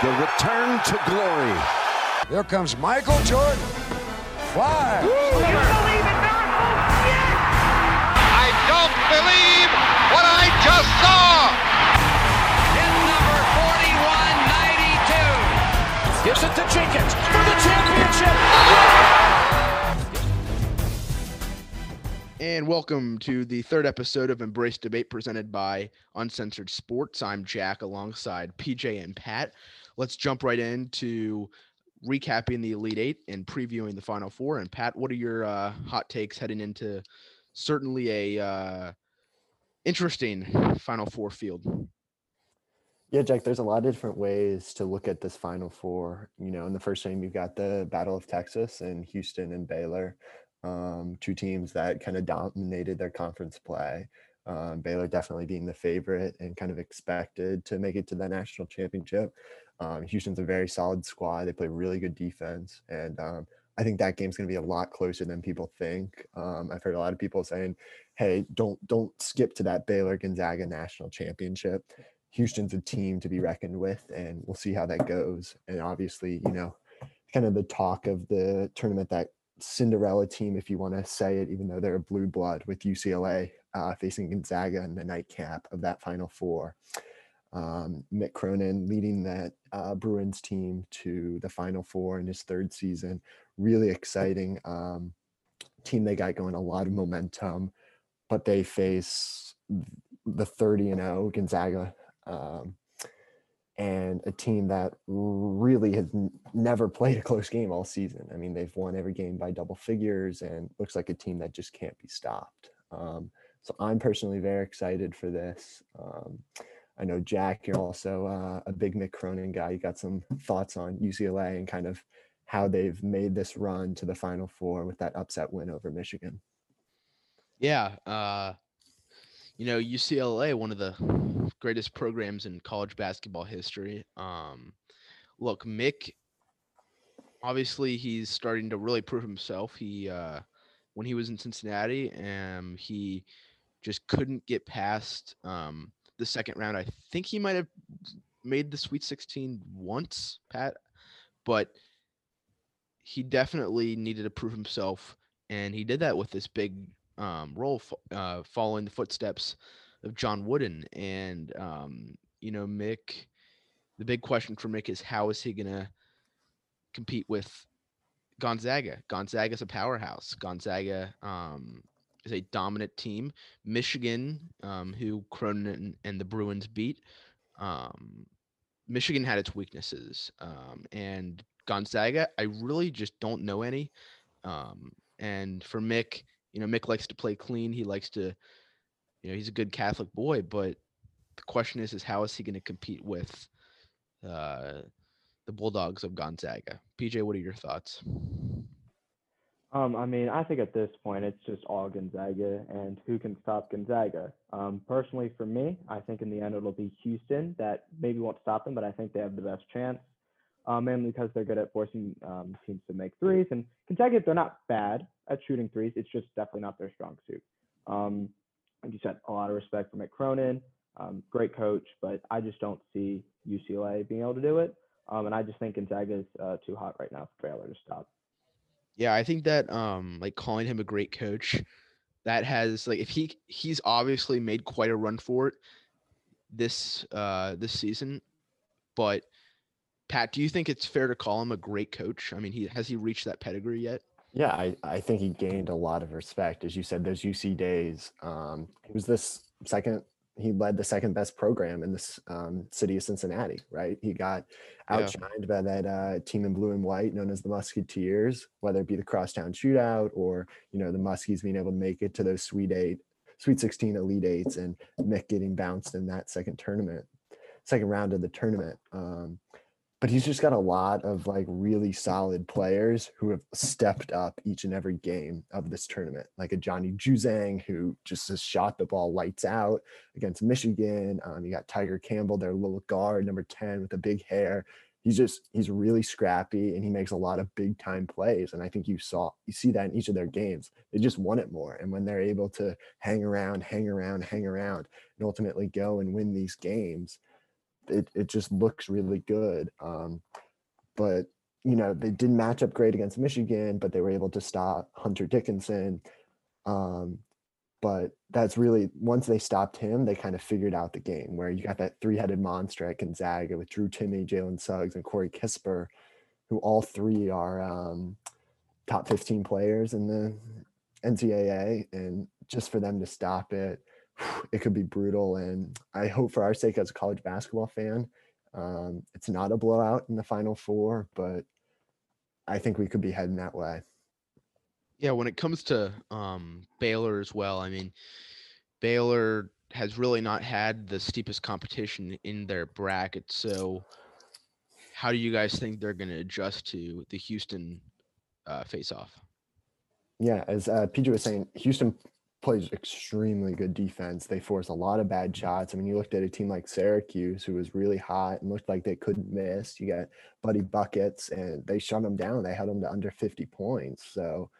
The return to glory. Here comes Michael Jordan. Fly. You believe in miracles? Oh, yes! I don't believe what I just saw. Hit number 4192. Gives it to Jenkins for the championship. And welcome to the third episode of Embrace Debate presented by Uncensored Sports. I'm Jack alongside PJ and Pat. Let's jump right into recapping the Elite Eight and previewing the Final Four. And Pat, what are your uh, hot takes heading into certainly a uh, interesting Final Four field? Yeah, Jack, there's a lot of different ways to look at this Final Four. You know, in the first game, you've got the Battle of Texas and Houston and Baylor, um, two teams that kind of dominated their conference play. Um, Baylor definitely being the favorite and kind of expected to make it to the national championship. Um, Houston's a very solid squad. They play really good defense. And um, I think that game's going to be a lot closer than people think. Um, I've heard a lot of people saying, hey, don't don't skip to that Baylor Gonzaga national championship. Houston's a team to be reckoned with, and we'll see how that goes. And obviously, you know, kind of the talk of the tournament that Cinderella team, if you want to say it, even though they're a blue blood with UCLA uh, facing Gonzaga in the nightcap of that Final Four. Um, Mick Cronin leading that uh, Bruins team to the Final Four in his third season. Really exciting um, team they got going, a lot of momentum, but they face the 30 and 0 Gonzaga. Um, and a team that really has n- never played a close game all season. I mean, they've won every game by double figures and looks like a team that just can't be stopped. Um, so I'm personally very excited for this. Um, I know Jack, you're also uh, a big Mick Cronin guy. You got some thoughts on UCLA and kind of how they've made this run to the Final Four with that upset win over Michigan. Yeah, uh, you know UCLA, one of the greatest programs in college basketball history. Um, look, Mick, obviously he's starting to really prove himself. He uh, when he was in Cincinnati, um, he just couldn't get past um, the second round. I think he might have made the Sweet 16 once, Pat, but he definitely needed to prove himself, and he did that with this big um, role, uh, following the footsteps of John Wooden. And um, you know, Mick, the big question for Mick is how is he gonna compete with Gonzaga? Gonzaga's a powerhouse. Gonzaga um, is a dominant team. Michigan, um, who Cronin and the Bruins beat, um, Michigan had its weaknesses, um, and Gonzaga, I really just don't know any. Um, and for Mick, you know, Mick likes to play clean. He likes to, you know, he's a good Catholic boy. But the question is, is how is he going to compete with uh, the Bulldogs of Gonzaga? PJ, what are your thoughts? Um, I mean, I think at this point it's just all Gonzaga and who can stop Gonzaga. Um, personally, for me, I think in the end it'll be Houston that maybe won't stop them, but I think they have the best chance, um, mainly because they're good at forcing um, teams to make threes. And Gonzaga, they're not bad at shooting threes. It's just definitely not their strong suit. Um, like you said, a lot of respect for Mick Cronin, um, great coach, but I just don't see UCLA being able to do it. And I just think Gonzaga is uh, too hot right now for Baylor to stop. Yeah, I think that um like calling him a great coach, that has like if he he's obviously made quite a run for it this uh this season, but Pat, do you think it's fair to call him a great coach? I mean, he has he reached that pedigree yet? Yeah, I, I think he gained a lot of respect. As you said, those UC days, um, he was this second he led the second best program in this um, city of Cincinnati, right? He got outshined yeah. by that uh, team in blue and white known as the Musketeers, whether it be the crosstown shootout or, you know, the Muskies being able to make it to those Sweet Eight, Sweet 16 Elite Eights and Mick getting bounced in that second tournament, second round of the tournament. Um, but he's just got a lot of like really solid players who have stepped up each and every game of this tournament, like a Johnny Juzang who just has shot the ball lights out against Michigan. Um, you got Tiger Campbell, their little guard, number 10 with the big hair. He's just he's really scrappy and he makes a lot of big time plays. And I think you saw you see that in each of their games. They just want it more. And when they're able to hang around, hang around, hang around, and ultimately go and win these games, it, it just looks really good. Um, but you know, they didn't match up great against Michigan, but they were able to stop Hunter Dickinson. Um, but that's really once they stopped him, they kind of figured out the game where you got that three-headed monster at Gonzaga with Drew Timme, Jalen Suggs, and Corey Kispert, who all three are um, top 15 players in the NCAA. And just for them to stop it, it could be brutal. And I hope for our sake as a college basketball fan, um, it's not a blowout in the final four, but I think we could be heading that way. Yeah, when it comes to um, Baylor as well, I mean, Baylor has really not had the steepest competition in their bracket. So, how do you guys think they're going to adjust to the Houston uh, face-off? Yeah, as uh, PJ was saying, Houston plays extremely good defense. They force a lot of bad shots. I mean, you looked at a team like Syracuse, who was really hot and looked like they couldn't miss. You got Buddy Buckets, and they shut them down. They held them to under 50 points. So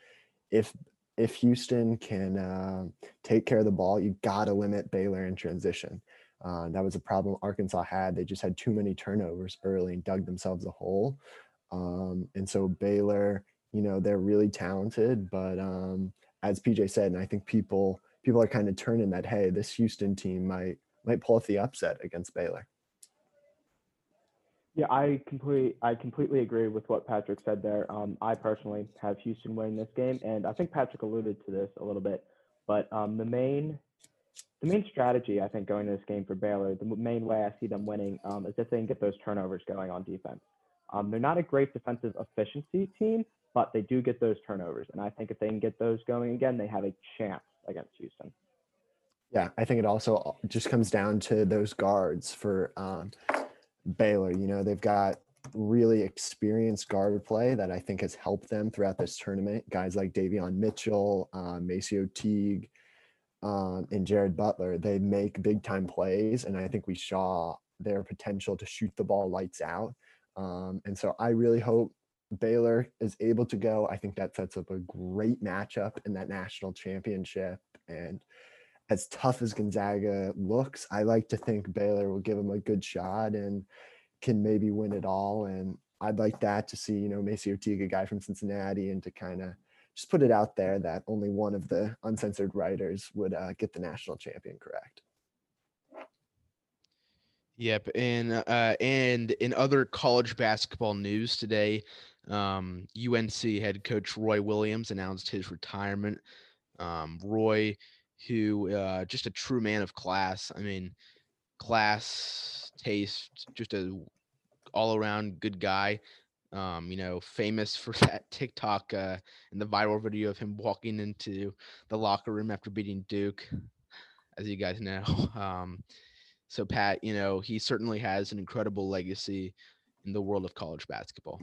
if if Houston can uh, take care of the ball, you've got to limit Baylor in transition. Uh, that was a problem Arkansas had. They just had too many turnovers early and dug themselves a hole. Um, and so Baylor, you know, they're really talented, but um, as PJ said, and I think people people are kind of turning that hey, this Houston team might might pull off the upset against Baylor. Yeah, I completely I completely agree with what Patrick said there. Um, I personally have Houston winning this game, and I think Patrick alluded to this a little bit. But um, the main the main strategy I think going to this game for Baylor, the main way I see them winning um, is if they can get those turnovers going on defense. Um, they're not a great defensive efficiency team, but they do get those turnovers, and I think if they can get those going again, they have a chance against Houston. Yeah, I think it also just comes down to those guards for um, Baylor. You know, they've got really experienced guard play that I think has helped them throughout this tournament. Guys like Davion Mitchell, uh, MaCio Teague, um, and Jared Butler, they make big time plays. And I think we saw their potential to shoot the ball lights out. Um, and so I really hope Baylor is able to go. I think that sets up a great matchup in that national championship. And as tough as Gonzaga looks, I like to think Baylor will give them a good shot and can maybe win it all. And I'd like that to see, you know, MaCio Teague, guy from Cincinnati, and to kind of just put it out there that only one of the uncensored writers would uh, get the national champion correct. Yep, and uh, and in other college basketball news today, um, UNC head coach Roy Williams announced his retirement. Um, Roy who uh, just a true man of class. I mean, class, taste, just a all around good guy. Um, you know, famous for that TikTok uh, and the viral video of him walking into the locker room after beating Duke, as you guys know. Um, so Pat, you know, he certainly has an incredible legacy in the world of college basketball.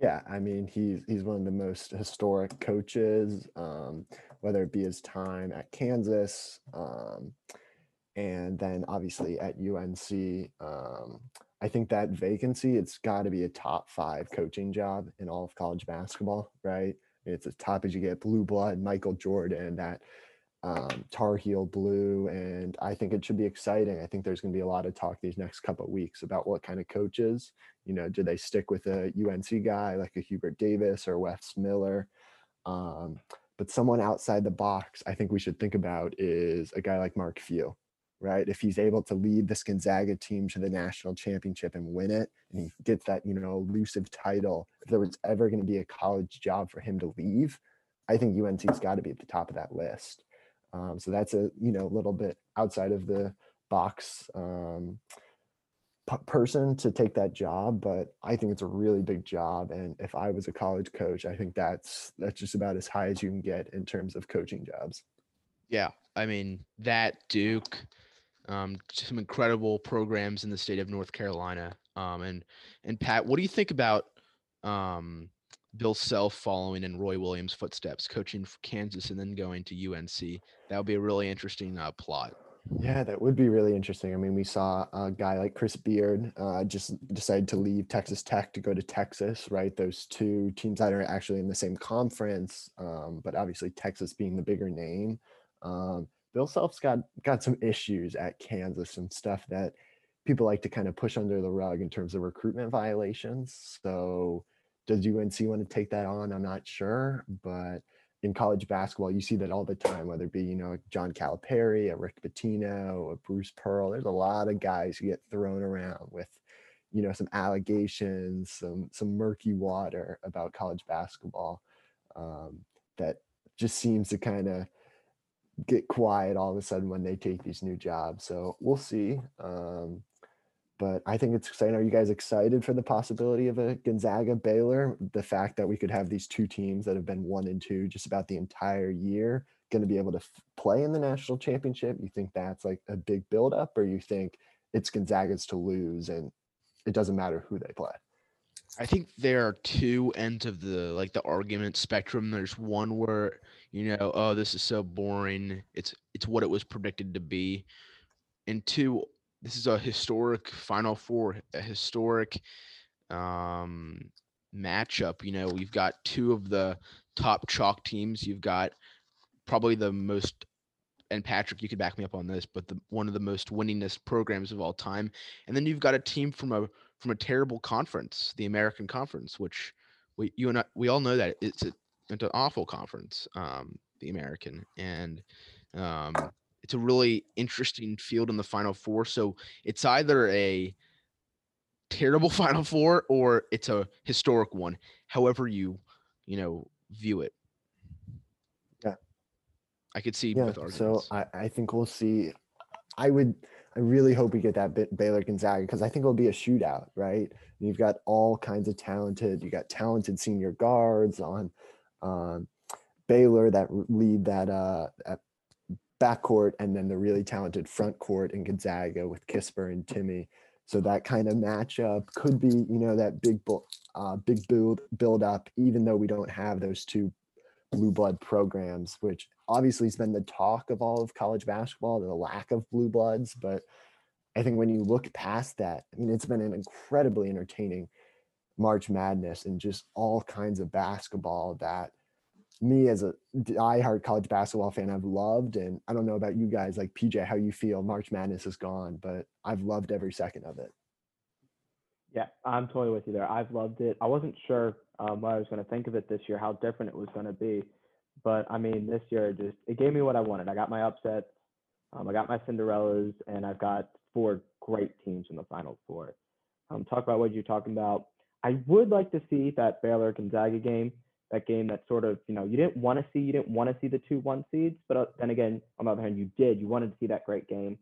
Yeah, I mean he's he's one of the most historic coaches, um, whether it be his time at Kansas, um, and then obviously at UNC. Um, I think that vacancy it's got to be a top five coaching job in all of college basketball, right? It's as top as you get. Blue blood, Michael Jordan, that um, Tar Heel Blue, and I think it should be exciting. I think there's going to be a lot of talk these next couple of weeks about what kind of coaches. You know, do they stick with a UNC guy like a Hubert Davis or Wes Miller? Um, but someone outside the box, I think we should think about is a guy like Mark Few, right? If he's able to lead this Gonzaga team to the national championship and win it, and he gets that you know elusive title, if there was ever going to be a college job for him to leave, I think UNC's got to be at the top of that list. Um, so that's a you know little bit outside of the box um, p- person to take that job, but I think it's a really big job. And if I was a college coach, I think that's that's just about as high as you can get in terms of coaching jobs. Yeah, I mean that Duke, um, some incredible programs in the state of North Carolina. Um, and and Pat, what do you think about um, Bill Self following in Roy Williams' footsteps, coaching Kansas and then going to UNC. That would be a really interesting uh, plot. Yeah, that would be really interesting. I mean, we saw a guy like Chris Beard uh, just decide to leave Texas Tech to go to Texas, right? Those two teams that are actually in the same conference, um, but obviously Texas being the bigger name. Um, Bill Self's got got some issues at Kansas, some stuff that people like to kind of push under the rug in terms of recruitment violations. So does UNC want to take that on? I'm not sure, but in college basketball, you see that all the time, whether it be, you know, John Calipari, a Rick Pitino, a Bruce Pearl. There's a lot of guys who get thrown around with, you know, some allegations, some some murky water about college basketball um, that just seems to kind of get quiet all of a sudden when they take these new jobs. So we'll see. Um, but I think it's exciting. Are you guys excited for the possibility of a Gonzaga Baylor? The fact that we could have these two teams that have been one and two just about the entire year going to be able to f- play in the national championship. You think that's like a big buildup, or you think it's Gonzaga's to lose and it doesn't matter who they play? I think there are two ends of the like the argument spectrum. There's one where you know, oh, this is so boring. It's it's what it was predicted to be, and two, this is a historic Final Four, a historic um, matchup. You know, we've got two of the top chalk teams. You've got probably the most, and Patrick, you could back me up on this, but the one of the most winningest programs of all time. And then you've got a team from a from a terrible conference, the American Conference, which we you and I, we all know that it's a, it's an awful conference, um, the American, and um, it's a really interesting field in the Final Four. So it's either a terrible Final Four or it's a historic one, however you you know view it. Yeah, I could see yeah. both arguments. So I, I think we'll see. I would I really hope we get that bit Baylor Gonzaga because I think it'll be a shootout, right? And you've got all kinds of talented, you got talented senior guards on um, Baylor that lead that uh, that backcourt, and then the really talented front court in Gonzaga with Kisper and Timme. So that kind of matchup could be, you know, that big uh, big build build up, even though we don't have those two blue blood programs, which obviously has been the talk of all of college basketball, the lack of blue bloods. But I think when you look past that, I mean, it's been an incredibly entertaining March Madness and just all kinds of basketball that me as a diehard college basketball fan, I've loved. And I don't know about you guys, like PJ, how you feel March Madness is gone, but I've loved every second of it. Yeah, I'm totally with you there. I've loved it. I wasn't sure um, what I was going to think of it this year, how different it was going to be. But I mean, this year just it gave me what I wanted. I got my upsets, um, I got my Cinderellas, and I've got four great teams in the Final Four. Um, talk about what you're talking about. I would like to see that Baylor Gonzaga game, that game that sort of you know you didn't want to see, you didn't want to see the two one seeds, but uh, then again, on the other hand, you did. You wanted to see that great game.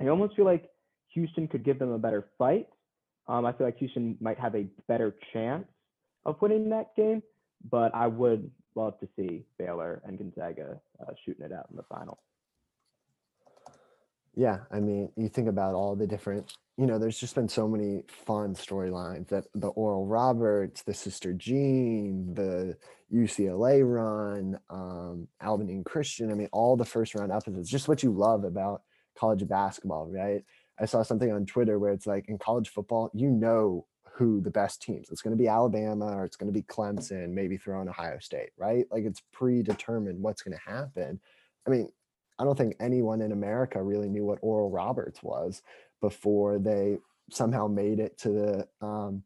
I almost feel like Houston could give them a better fight. Um, I feel like Houston might have a better chance of winning that game, but I would love to see Baylor and Gonzaga uh, shooting it out in the final. Yeah, I mean, you think about all the different, you know, there's just been so many fun storylines that the Oral Roberts, the Sister Jean, the UCLA run, um, Abilene Christian. I mean, all the first round upsets, just what you love about college basketball, right? I saw something on Twitter where it's like in college football, you know who the best teams. It's going to be Alabama or it's going to be Clemson, maybe throw in Ohio State, right? Like it's predetermined what's going to happen. I mean, I don't think anyone in America really knew what Oral Roberts was before they somehow made it to the um,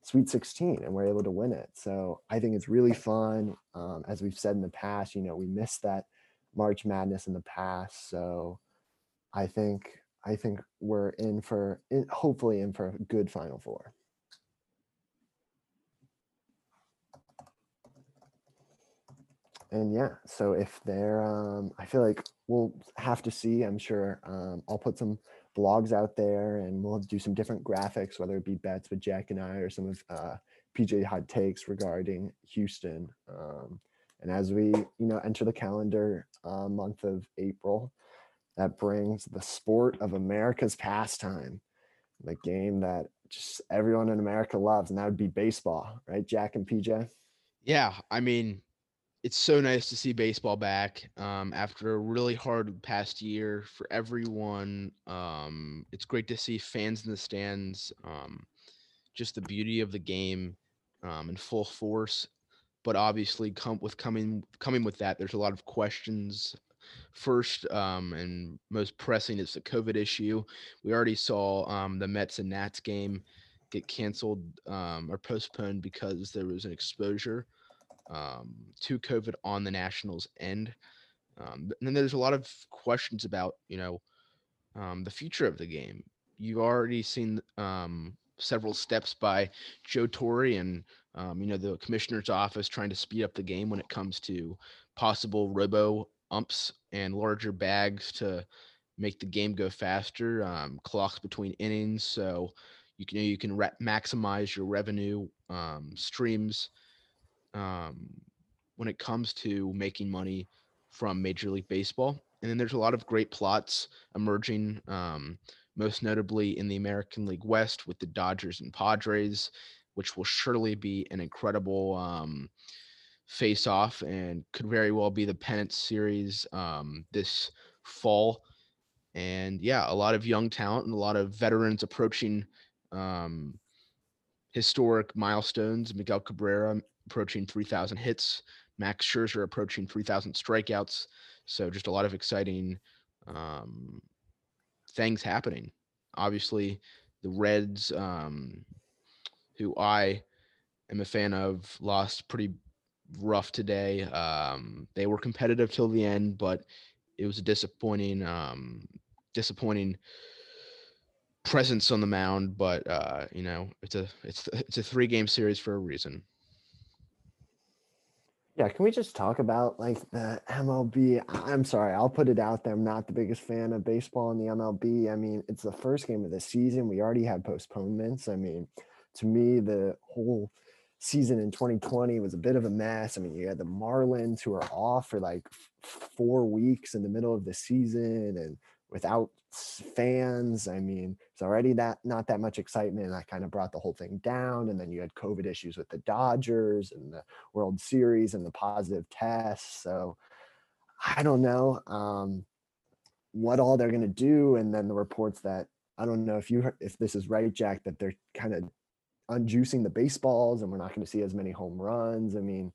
Sweet 16 and were able to win it. So I think it's really fun. Um, as we've said in the past, you know, we missed that March Madness in the past. So I think I think we're in for in, hopefully in for a good Final Four. And yeah, so if they're, um, I feel like we'll have to see. I'm sure um, I'll put some blogs out there, and we'll do some different graphics, whether it be bets with Jack and I, or some of uh, PJ hot takes regarding Houston. Um, and as we, you know, enter the calendar uh, month of April, that brings the sport of America's pastime, the game that just everyone in America loves, and that would be baseball, right, Jack and PJ? Yeah, I mean, it's so nice to see baseball back um, after a really hard past year for everyone. Um, it's great to see fans in the stands. Um, just the beauty of the game um, in full force, but obviously, come with coming coming with that, there's a lot of questions first um, and most pressing is the COVID issue. We already saw um, the Mets and Nats game get canceled or postponed because there was an exposure um, to COVID on the Nationals end. Um, and then there's a lot of questions about, you know, um, the future of the game. You've already seen um, several steps by Joe Torre and, um, you know, the commissioner's office trying to speed up the game when it comes to possible robo umps and larger bags to make the game go faster, um, clocks between innings. So you can, you can re- maximize your revenue um, streams um, when it comes to making money from Major League Baseball. And then there's a lot of great plots emerging, um, most notably in the American League West with the Dodgers and Padres, which will surely be an incredible um, face off and could very well be the pennant series um, this fall. And yeah, a lot of young talent and a lot of veterans approaching um, historic milestones. Miguel Cabrera approaching 3,000 hits, Max Scherzer approaching 3,000 strikeouts. So just a lot of exciting um, things happening. Obviously, the Reds, um, who I am a fan of, lost pretty rough today. Um, they were competitive till the end, but it was a disappointing, um, disappointing presence on the mound. But uh, you know, it's a it's it's a three game series for a reason. Yeah, can we just talk about like the MLB? I'm sorry, I'll put it out there. I'm not the biggest fan of baseball in the MLB. I mean, it's the first game of the season. We already had postponements. I mean, to me, the whole season in 2020 was a bit of a mess. I mean, you had the Marlins who are off for like four weeks in the middle of the season and without fans. I mean, it's already that not that much excitement. And that kind of brought the whole thing down. And then you had COVID issues with the Dodgers and the World Series and the positive tests. So I don't know um, what all they're going to do. And then the reports that I don't know if you heard, if this is right, Jack, that they're kind of unjuicing the baseballs and we're not going to see as many home runs. I mean,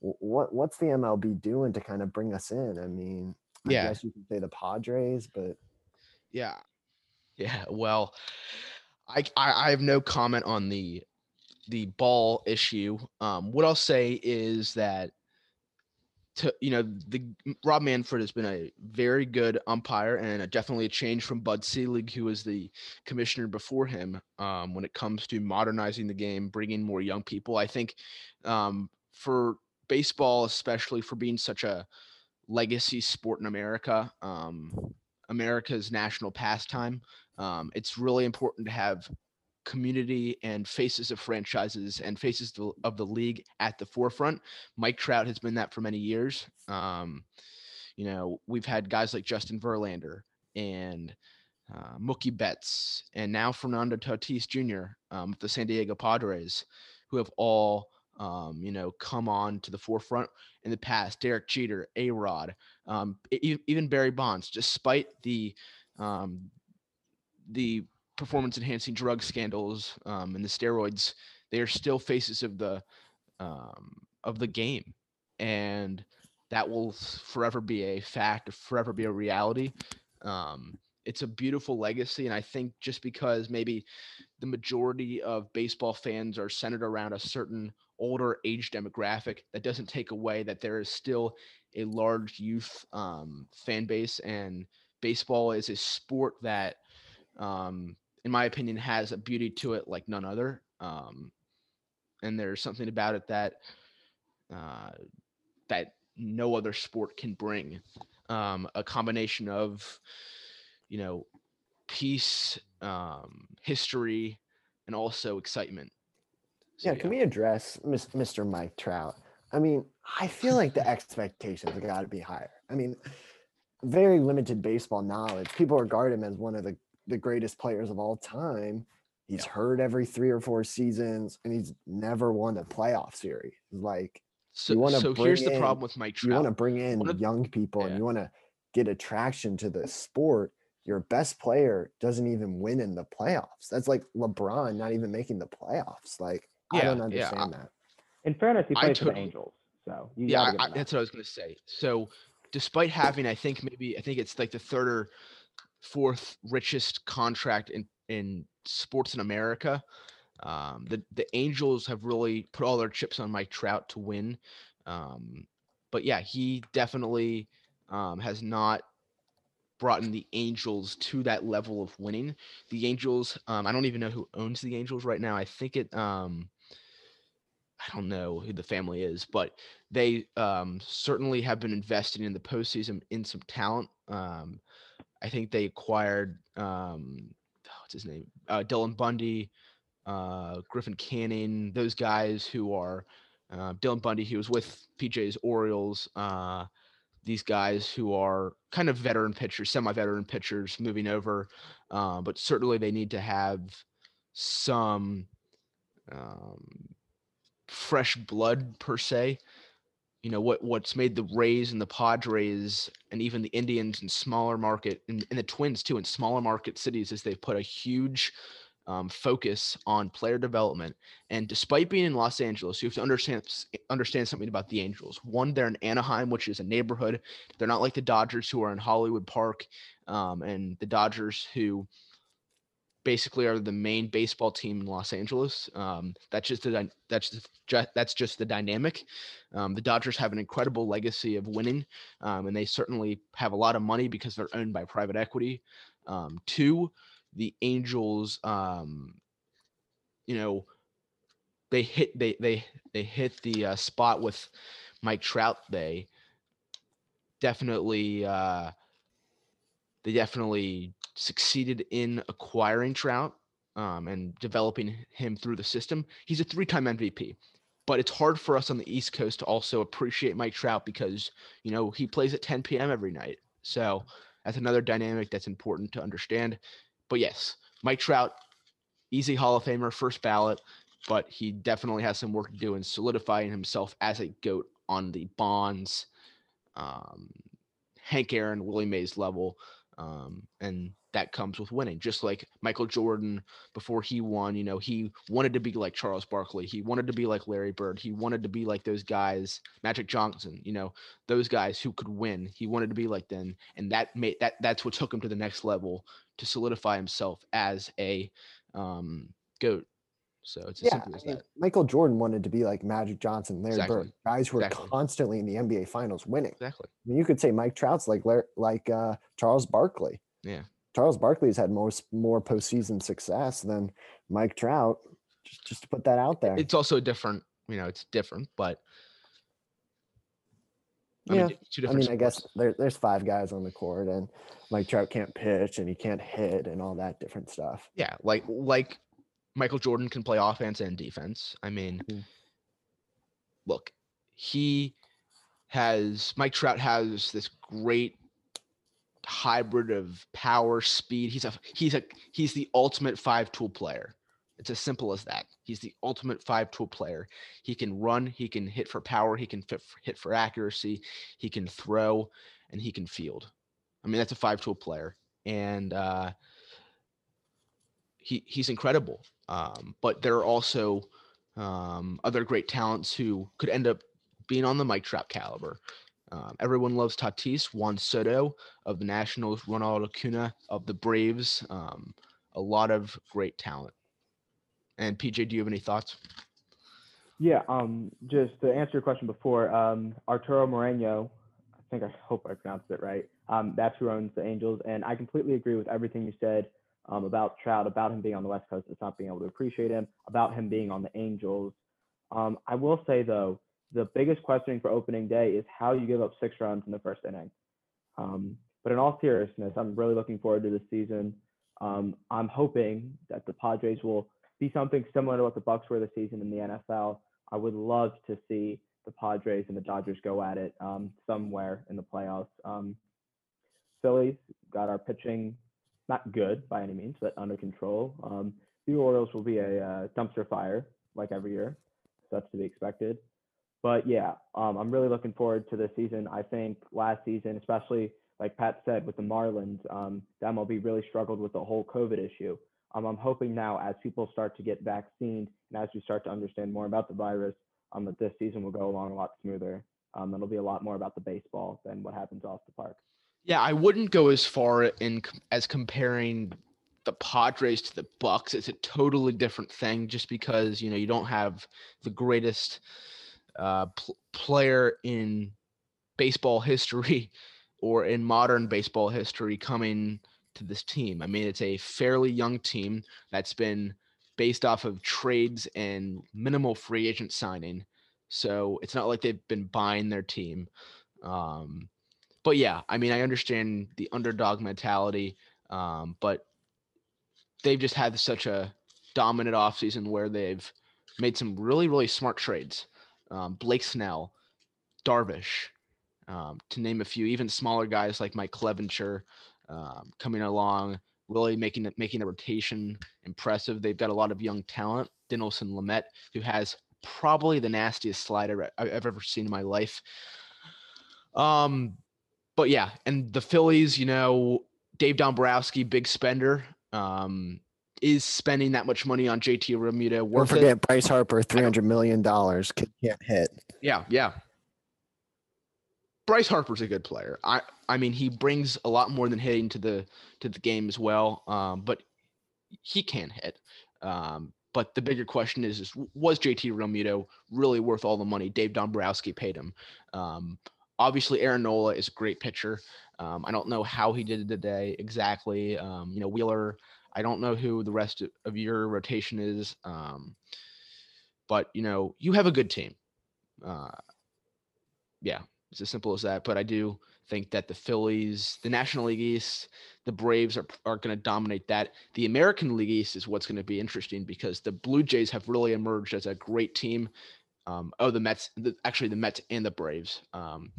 what what's the MLB doing to kind of bring us in? I mean, I Yeah. guess you can say the Padres, but Yeah. Yeah. Well, I, I I have no comment on the the ball issue. Um, what I'll say is that to you know the Rob Manfred has been a very good umpire and a, definitely a change from Bud Selig, who was the commissioner before him. Um, when it comes to modernizing the game, bringing more young people, I think um, for baseball, especially for being such a legacy sport in America, um, America's national pastime. Um, it's really important to have community and faces of franchises and faces of the league at the forefront. Mike Trout has been that for many years. Um, you know, we've had guys like Justin Verlander and uh, Mookie Betts, and now Fernando Tatis Jr. Um, the San Diego Padres, who have all um, you know come on to the forefront in the past. Derek Jeter, A Rod, um, even Barry Bonds, despite the um, the performance enhancing drug scandals um, and the steroids, they are still faces of the um, of the game, and that will forever be a fact, forever be a reality. Um, it's a beautiful legacy, and I think just because maybe the majority of baseball fans are centered around a certain older age demographic, that doesn't take away that there is still a large youth um, fan base, and baseball is a sport that um, in my opinion, has a beauty to it like none other. Um, and there's something about it that uh, that no other sport can bring. Um, a combination of, you know, peace, um, history, and also excitement. Yeah, can we address Mr. Mike Trout? I mean, I feel like the expectations have got to be higher. I mean, very limited baseball knowledge. People regard him as one of the, the greatest players of all time. He's hurt every three or four seasons, and he's never won a playoff series. Like, So, you so here's the problem with Mike Trout. you want to bring in young people and you want to get attraction to the sport. Your best player doesn't even win in the playoffs. That's like LeBron not even making the playoffs. Like, I Yeah, don't yeah, understand that. In fairness, he I plays for the Angels, so you yeah, I, give I, him that. that's what I was going to say. So despite having, I think maybe I think it's like the third or fourth richest contract in in sports in America. Um, the the Angels have really put all their chips on Mike Trout to win. Um, but yeah, he definitely um, has not brought in the Angels to that level of winning. The Angels, um, I don't even know who owns the Angels right now. I think it, um, I don't know who the family is, but they um, certainly have been investing in the postseason in some talent. Um, I think they acquired um, what's his name, uh, Dylan Bundy, uh, Griffin Canning, those guys who are uh, Dylan Bundy. He was with PJ's Orioles. Uh, these guys who are kind of veteran pitchers, semi-veteran pitchers, moving over, uh, but certainly they need to have some um, fresh blood per se. You know what what's made the Rays and the Padres and even the Indians in smaller market and, and the Twins too in smaller market cities is they've put a huge um, focus on player development. And despite being in Los Angeles, you have to understand understand something about the Angels. One, they're in Anaheim, which is a neighborhood. They're not like the Dodgers, who are in Hollywood Park, um, and the Dodgers, who basically are the main baseball team in Los Angeles. Um, that's just the that's just, that's just the dynamic. Um, the Dodgers have an incredible legacy of winning, um, and they certainly have a lot of money because they're owned by private equity. Um, two, the Angels, um, you know, they hit they they they hit the uh, spot with Mike Trout. They definitely uh, they definitely succeeded in acquiring Trout um, and developing him through the system. He's a three-time MVP, but it's hard for us on the East Coast to also appreciate Mike Trout because you know he plays at 10 p.m. every night. So that's another dynamic that's important to understand. But yes, Mike Trout, easy Hall of Famer, first ballot, but he definitely has some work to do in solidifying himself as a GOAT on the Bonds, um, Hank Aaron, Willie Mays level. Um, and that comes with winning. Just like Michael Jordan before he won, you know, he wanted to be like Charles Barkley. He wanted to be like Larry Bird. He wanted to be like those guys, Magic Johnson, you know, those guys who could win. He wanted to be like them. And that made that that's what took him to the next level to solidify himself as a um, goat. So it's as Yeah, simple as I mean, that. Michael Jordan wanted to be like Magic Johnson, Larry Exactly. Bird, guys who are Exactly. constantly in the NBA Finals winning. Exactly. I mean, you could say Mike Trout's like like uh, Charles Barkley. Yeah. Charles Barkley's had more more postseason success than Mike Trout. Just just to put that out there. It's also different, you know, it's different, but I yeah. mean, two I mean, I guess there, there's five guys on the court, and Mike Trout can't pitch and he can't hit and all that different stuff. Yeah, like like Michael Jordan can play offense and defense. I mean, Mm. look, he has Mike Trout has this great hybrid of power, speed. He's a he's a he's the ultimate five tool player. It's as simple as that. He's the ultimate five tool player. He can run, he can hit for power, he can fit, hit for accuracy, he can throw, and he can field. I mean, that's a five tool player. And uh he he's incredible. Um, but there are also um, other great talents who could end up being on the Mike Trout caliber. Um, everyone loves Tatis, Juan Soto of the Nationals, Ronald Acuna of the Braves. Um, a lot of great talent. And PJ, do you have any thoughts? Yeah, um, just to answer your question before, um, Arturo Moreno, I think I hope I pronounced it right. Um, that's who owns the Angels, and I completely agree with everything you said um, about Trout, about him being on the West Coast, it's not being able to appreciate him, about him being on the Angels. I will say though, the biggest questioning for opening day is how you give up six runs in the first inning. Um, but in all seriousness, I'm really looking forward to this season. Um, I'm hoping that the Padres will be something similar to what the Bucks were this season in the NFL. I would love to see the Padres and the Dodgers go at it um, somewhere in the playoffs. Um, Phillies got our pitching not good by any means, but under control. Um, the Orioles will be a uh, dumpster fire like every year, so that's to be expected. But yeah, um, I'm really looking forward to this season. I think last season, especially like Pat said with the Marlins, um, the MLB really struggled with the whole COVID issue. Um, I'm hoping now, as people start to get vaccinated and as we start to understand more about the virus, um, that this season will go along a lot smoother. Um, it'll be a lot more about the baseball than what happens off the park. Yeah, I wouldn't go as far in as comparing the Padres to the Bucks. It's a totally different thing, just because you know you don't have the greatest uh, pl- player in baseball history or in modern baseball history coming to this team. I mean, it's a fairly young team that's been based off of trades and minimal free agent signing. So it's not like they've been buying their team. Um, but yeah, I mean, I understand the underdog mentality, um, but they've just had such a dominant offseason where they've made some really, really smart trades. Um, Blake Snell, Darvish, um, to name a few, even smaller guys like Mike Clevinger um, coming along, really making making a rotation impressive. They've got a lot of young talent. Dinelson Lamet, who has probably the nastiest slider I've ever seen in my life. Um, but yeah, and the Phillies, you know, Dave Dombrowski, big spender, um, is spending that much money on JT Realmuto. Don't Worth it. forget Bryce Harper, three hundred million dollars. Can't hit. Yeah, yeah. Bryce Harper's a good player. I I mean he brings a lot more than hitting to the to the game as well. Um, but he can hit. Um, but the bigger question is, is was JT Realmuto really worth all the money Dave Dombrowski paid him? Um, obviously Aaron Nola is a great pitcher. Um, I don't know how he did it today exactly. Um, you know Wheeler. I don't know who the rest of- your rotation is. Um, but you know you have a good team. Uh, yeah, it's as simple as that. But I do think that the Phillies, the National League East, the Braves are are going to dominate that. The American League East is what's going to be interesting because the Blue Jays have really emerged as a great team. Um, oh, the Mets, the, actually the Mets and the Braves, um,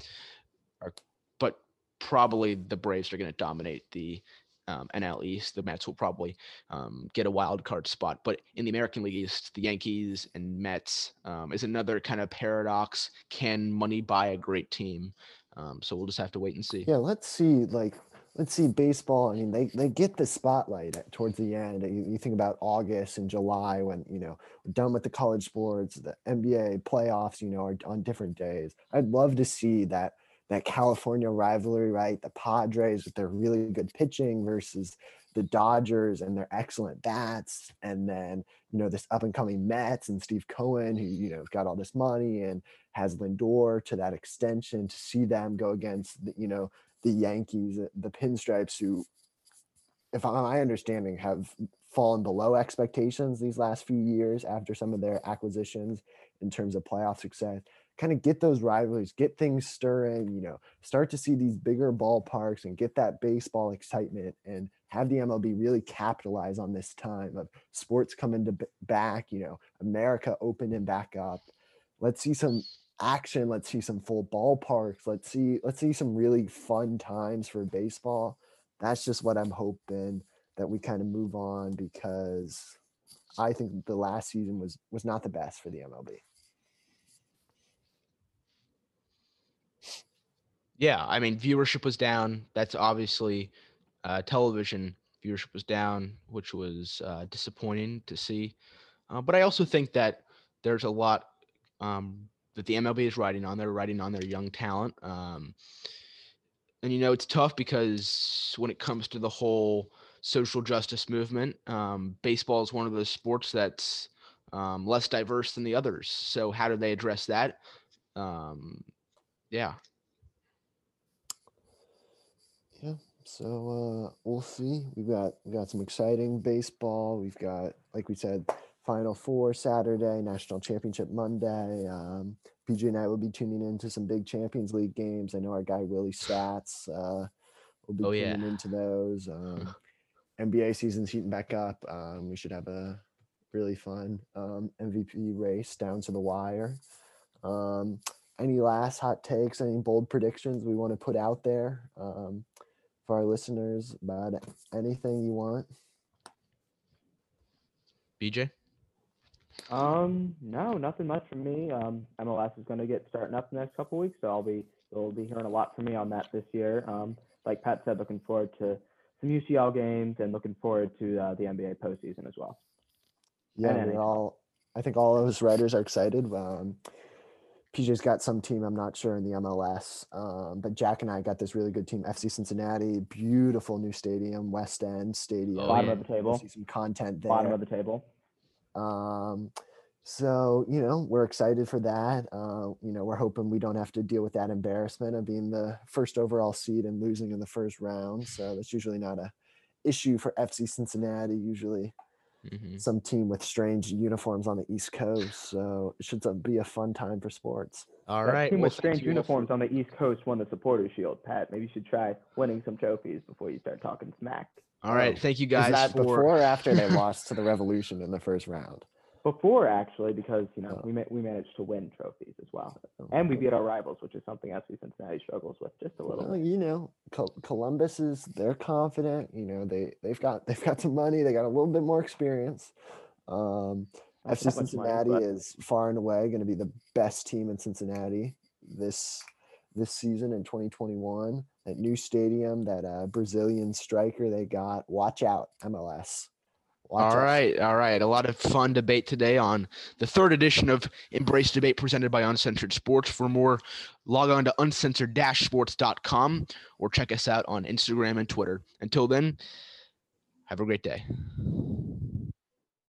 are, but probably the Braves are going to dominate the um, NL East. The Mets will probably um, get a wild card spot. But in the American League East, the Yankees and Mets um, is another kind of paradox. Can money buy a great team? Um, so we'll just have to wait and see. Yeah, let's see. Like, let's see baseball. I mean, they they get the spotlight at, towards the end. You, you think about August and July when you know we're done with the college sports, the NBA playoffs. You know, are on different days. I'd love to see that that California rivalry, right? The Padres with their really good pitching versus the Dodgers and their excellent bats, and then you know this up and coming Mets and Steve Cohen, who you know got all this money and has Lindor to that extension. To see them go against the, you know the Yankees, uh, the Pinstripes, who, if I'm my understanding, have fallen below expectations these last few years after some of their acquisitions in terms of playoff success. Kind of get those rivalries, get things stirring, you know, start to see these bigger ballparks and get that baseball excitement and have the MLB really capitalize on this time of sports coming to b- back, you know, America opening back up. Let's see some action, let's see some full ballparks, let's see let's see some really fun times for baseball. That's just what I'm hoping that we kind of move on because I think the last season was was not the best for the MLB. Yeah, I mean viewership was down. That's obviously uh, television viewership was down, which was uh, disappointing to see. Uh, but I also think that there's a lot um, that the MLB is riding on. They're riding on their young talent. Um, and you know it's tough because when it comes to the whole social justice movement, um, baseball is one of those sports that's um, less diverse than the others. So how do they address that? Um, yeah, Yeah. So uh, we'll see. We've got we got some exciting baseball. We've got, like we said, Final Four Saturday, National Championship Monday. Um, PG and I will be tuning into some big Champions League games. I know our guy Willie Stats uh, will be Oh, tuning yeah. into those. Um, NBA season's heating back up. Um, we should have a really fun um, MVP race down to the wire. Um, any last hot takes? Any bold predictions we want to put out there um, for our listeners about anything you want? BJ. Um, no, nothing much from me. Um, MLS is going to get starting up in the next couple weeks, so I'll be you'll be hearing a lot from me on that this year. Um, like Pat said, looking forward to some UCL games and looking forward to uh, the NBA postseason as well. Yeah, And we're all. I think all of us writers are excited. Um, PJ's got some team I'm not sure in the MLS, um, but Jack and I got this really good team, FC Cincinnati, beautiful new stadium, West End Stadium. Oh, Bottom yeah. of the table. see some content there. Bottom of the table. Um, so you know we're excited for that. Uh, you know we're hoping we don't have to deal with that embarrassment of being the first overall seed and losing in the first round. So that's usually not a issue for FC Cincinnati. Usually Mhm. some team with strange uniforms on the East Coast. So it should be a fun time for sports. All That right. team well, with strange you for- uniforms on the East Coast won the Supporters Shield. Pat, maybe you should try winning some trophies before you start talking smack. All right. Oh, Thank you Is guys that for. before or after they lost to the Revolution in the first round? Before actually, because you know Oh. we ma- we managed to win trophies as well, and we beat our rivals, which is something FC Cincinnati struggles with just a little. Well, you know, Col- Columbus is they're confident. You know, they they've got they've got some money. They got a little bit more experience. Um, Not FC much money, Cincinnati but- is far and away going to be the best team in Cincinnati this this season in 2021. That new stadium, that uh, Brazilian striker they got. Watch out, MLS. Watch All right, all right. A lot of fun debate today on the third edition of Embrace Debate presented by Uncensored Sports. For more, log on to uncensored-sports.com or check us out on Instagram and Twitter. Until then, have a great day.